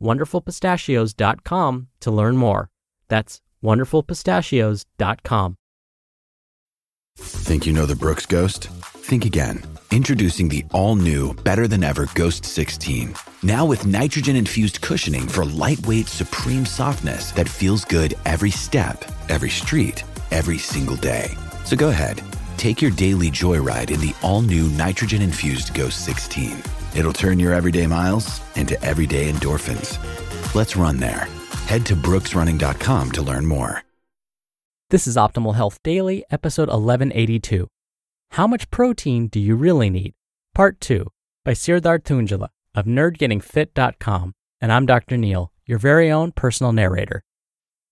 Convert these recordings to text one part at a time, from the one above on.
wonderfulpistachios.com to learn more. That's wonderfulpistachios.com. Think you know the Brooks Ghost? Think again. Introducing the all new, better than ever Ghost 16. Now with nitrogen infused cushioning for lightweight, supreme softness that feels good every step, every street, every single day. So go ahead, take your daily joyride in the all new nitrogen infused Ghost 16. It'll turn your everyday miles into everyday endorphins. Let's run there. Head to brooksrunning.com to learn more. This is Optimal Health Daily, episode 1182. How much protein do you really need? Part 2 by Serdar Tuncali of nerdgettingfit.com. And I'm Dr. Neal, your very own personal narrator.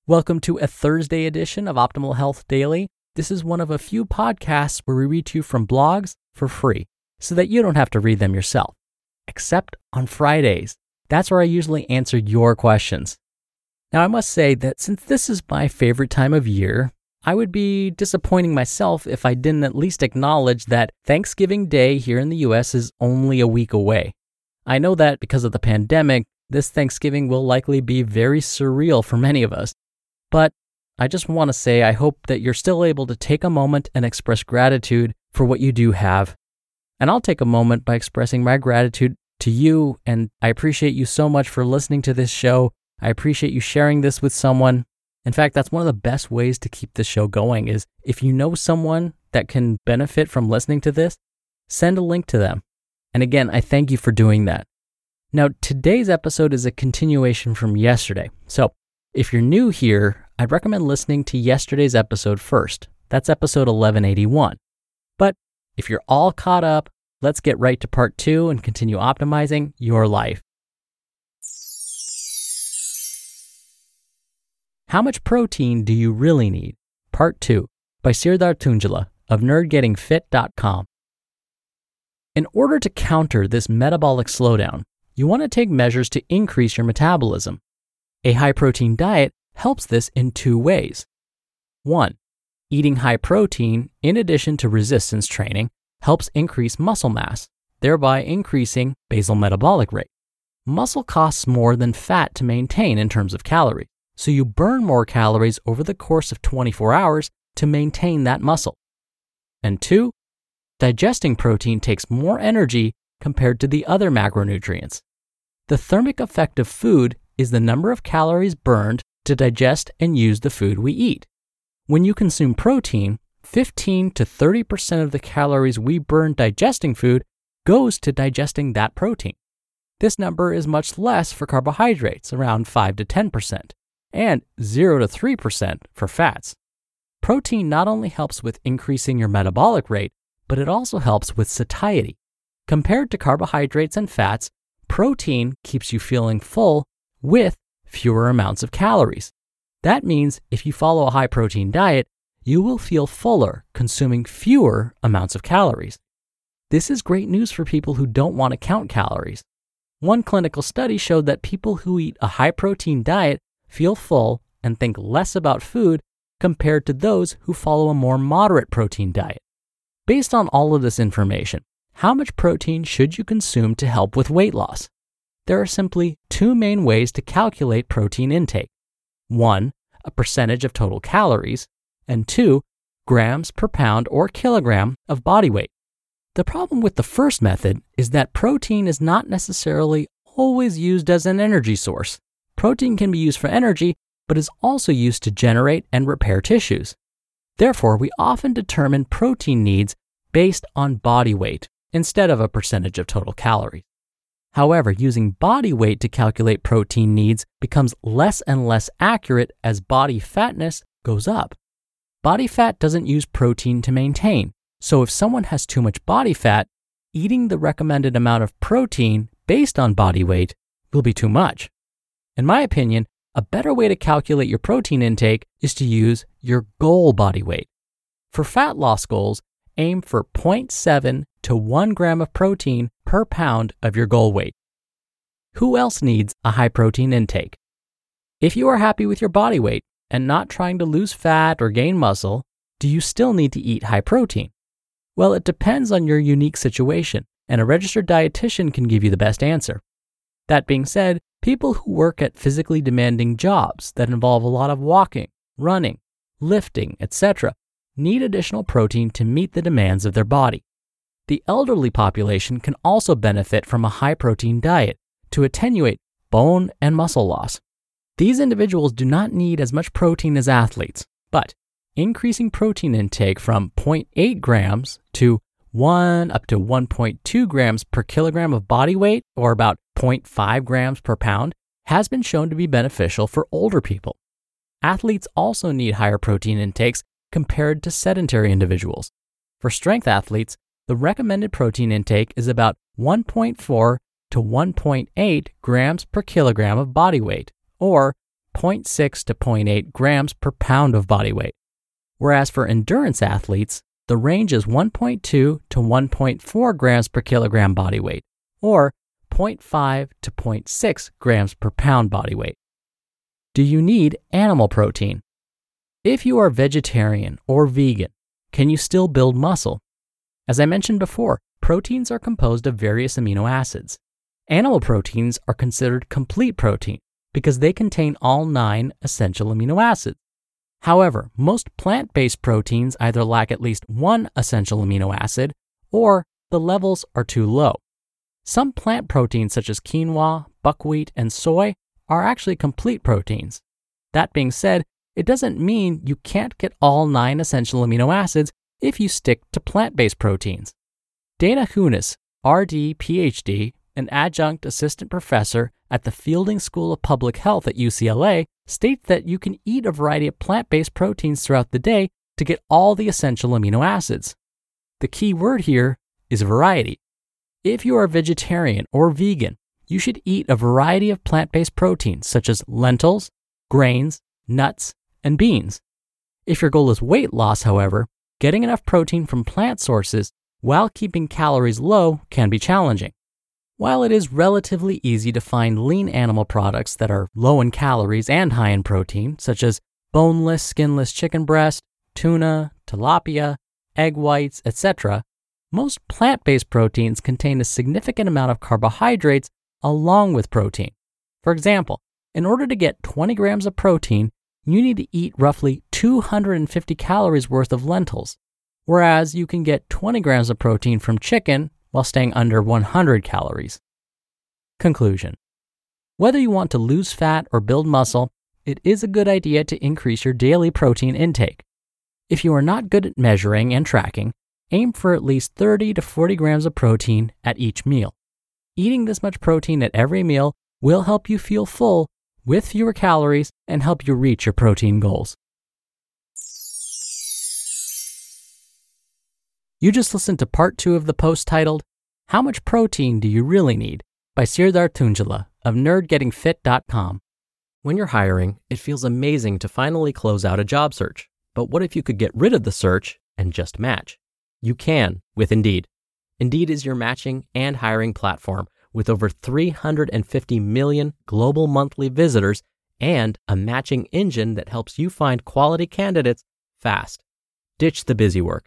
Welcome to a Thursday edition of Optimal Health Daily. This is one of a few podcasts where we read to you from blogs for free so that you don't have to read them yourself except on Fridays. That's where I usually answer your questions. Now, I must say that since this is my favorite time of year, I would be disappointing myself if I didn't at least acknowledge that Thanksgiving Day here in the US is only a week away. I know that because of the pandemic, this Thanksgiving will likely be very surreal for many of us. But I just want to say I hope that you're still able to take a moment and express gratitude for what you do have. And I'll take a moment by expressing my gratitude to you. And I appreciate you so much for listening to this show. I appreciate you sharing this with someone. In fact, that's one of the best ways to keep the show going is if you know someone that can benefit from listening to this, send a link to them. And again, I thank you for doing that. Now, today's episode is a continuation from yesterday. So, if you're new here, I'd recommend listening to yesterday's episode first. That's episode 1181. But if you're all caught up, let's get right to part two and continue optimizing your life. How much protein do you really need? Part 2 by Serdar Tuncali of nerdgettingfit.com. In order to counter this metabolic slowdown, you want to take measures to increase your metabolism. A high protein diet helps this in two ways. 1. Eating high protein, in addition to resistance training, helps increase muscle mass, thereby increasing basal metabolic rate. Muscle costs more than fat to maintain in terms of calories, so you burn more calories over the course of 24 hours to maintain that muscle. And two, digesting protein takes more energy compared to the other macronutrients. The thermic effect of food is the number of calories burned to digest and use the food we eat. When you consume protein, 15 to 30% of the calories we burn digesting food goes to digesting that protein. This number is much less for carbohydrates, around 5 to 10%, and 0 to 3% for fats. Protein not only helps with increasing your metabolic rate, but it also helps with satiety. Compared to carbohydrates and fats, protein keeps you feeling full with fewer amounts of calories. That means if you follow a high protein diet, you will feel fuller consuming fewer amounts of calories. This is great news for people who don't want to count calories. One clinical study showed that people who eat a high protein diet feel full and think less about food compared to those who follow a more moderate protein diet. Based on all of this information, how much protein should you consume to help with weight loss? There are simply two main ways to calculate protein intake one, a percentage of total calories, and two, grams per pound or kilogram of body weight. The problem with the first method is that protein is not necessarily always used as an energy source. protein can be used for energy, but is also used to generate and repair tissues. Therefore, we often determine protein needs based on body weight instead of a percentage of total calories. However, using body weight to calculate protein needs becomes less and less accurate as body fatness goes up. Body fat doesn't use protein to maintain, so if someone has too much body fat, eating the recommended amount of protein based on body weight will be too much. In my opinion, a better way to calculate your protein intake is to use your goal body weight. For fat loss goals, aim for 0.7 to 1 gram of protein per pound of your goal weight. Who else needs a high protein intake? If you are happy with your body weight and not trying to lose fat or gain muscle, do you still need to eat high protein? Well, it depends on your unique situation, and a registered dietitian can give you the best answer. That being said, people who work at physically demanding jobs that involve a lot of walking, running, lifting, etc., need additional protein to meet the demands of their body. The elderly population can also benefit from a high protein diet to attenuate bone and muscle loss. These individuals do not need as much protein as athletes, but increasing protein intake from 0.8 grams to 1 up to 1.2 grams per kilogram of body weight, or about 0.5 grams per pound, has been shown to be beneficial for older people. Athletes also need higher protein intakes compared to sedentary individuals. For strength athletes, the recommended protein intake is about 1.4 to 1.8 grams per kilogram of body weight, or 0.6 to 0.8 grams per pound of body weight. Whereas for endurance athletes, the range is 1.2 to 1.4 grams per kilogram body weight, or 0.5 to 0.6 grams per pound body weight. Do you need animal protein? If you are vegetarian or vegan, can you still build muscle? As I mentioned before, proteins are composed of various amino acids. Animal proteins are considered complete protein because they contain all nine essential amino acids. However, most plant based proteins either lack at least one essential amino acid or the levels are too low. Some plant proteins, such as quinoa, buckwheat, and soy, are actually complete proteins. That being said, it doesn't mean you can't get all nine essential amino acids if you stick to plant based proteins. Dana Hunnes, RD, PhD, an adjunct assistant professor at the Fielding School of Public Health at UCLA, states that you can eat a variety of plant based proteins throughout the day to get all the essential amino acids. The key word here is variety. If you are vegetarian or vegan, you should eat a variety of plant based proteins such as lentils, grains, nuts, and beans. If your goal is weight loss, however, getting enough protein from plant sources while keeping calories low can be challenging. While it is relatively easy to find lean animal products that are low in calories and high in protein, such as boneless, skinless chicken breast, tuna, tilapia, egg whites, etc., most plant based proteins contain a significant amount of carbohydrates along with protein. For example, in order to get 20 grams of protein, you need to eat roughly 250 calories worth of lentils, whereas you can get 20 grams of protein from chicken while staying under 100 calories. Conclusion Whether you want to lose fat or build muscle, it is a good idea to increase your daily protein intake. If you are not good at measuring and tracking, aim for at least 30 to 40 grams of protein at each meal. Eating this much protein at every meal will help you feel full with fewer calories and help you reach your protein goals. You just listened to part two of the post titled, How Much Protein Do You Really Need? by Serdar Tuncali of nerdgettingfit.com. When you're hiring, it feels amazing to finally close out a job search. But what if you could get rid of the search and just match? You can with Indeed. Indeed is your matching and hiring platform with over 350 million global monthly visitors and a matching engine that helps you find quality candidates fast. Ditch the busy work.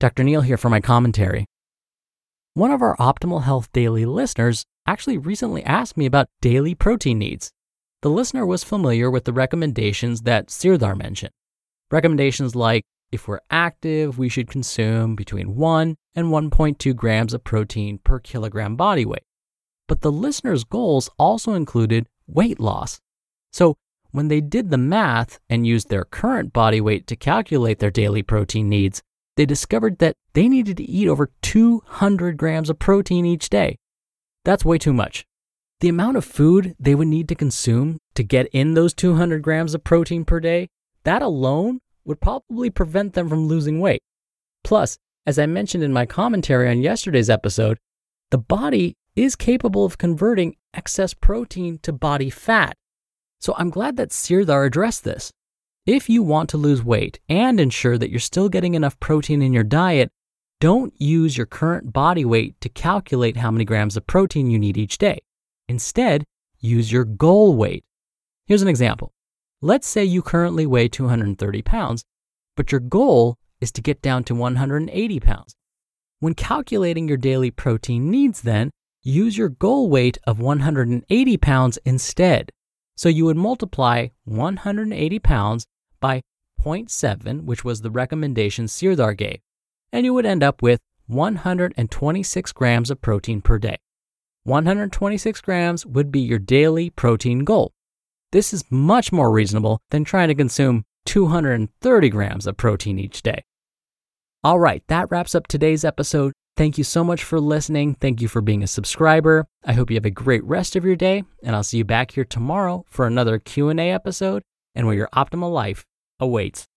Dr. Neal here for my commentary. One of our Optimal Health Daily listeners actually recently asked me about daily protein needs. The listener was familiar with the recommendations that Serdar mentioned. Recommendations like if we're active, we should consume between 1 and 1.2 grams of protein per kilogram body weight. But the listener's goals also included weight loss. So when they did the math and used their current body weight to calculate their daily protein needs, they discovered that they needed to eat over 200 grams of protein each day. That's way too much. The amount of food they would need to consume to get in those 200 grams of protein per day, that alone would probably prevent them from losing weight. Plus, as I mentioned in my commentary on yesterday's episode, the body is capable of converting excess protein to body fat. So I'm glad that Serdar addressed this. If you want to lose weight and ensure that you're still getting enough protein in your diet, don't use your current body weight to calculate how many grams of protein you need each day. Instead, use your goal weight. Here's an example. Let's say you currently weigh 230 pounds, but your goal is to get down to 180 pounds. When calculating your daily protein needs, then, use your goal weight of 180 pounds instead. So you would multiply 180 pounds by 0.7, which was the recommendation Serdar gave, and you would end up with 126 grams of protein per day. 126 grams would be your daily protein goal. This is much more reasonable than trying to consume 230 grams of protein each day. All right, that wraps up today's episode. Thank you so much for listening. Thank you for being a subscriber. I hope you have a great rest of your day, and I'll see you back here tomorrow for another Q&A episode and where your optimal life awaits.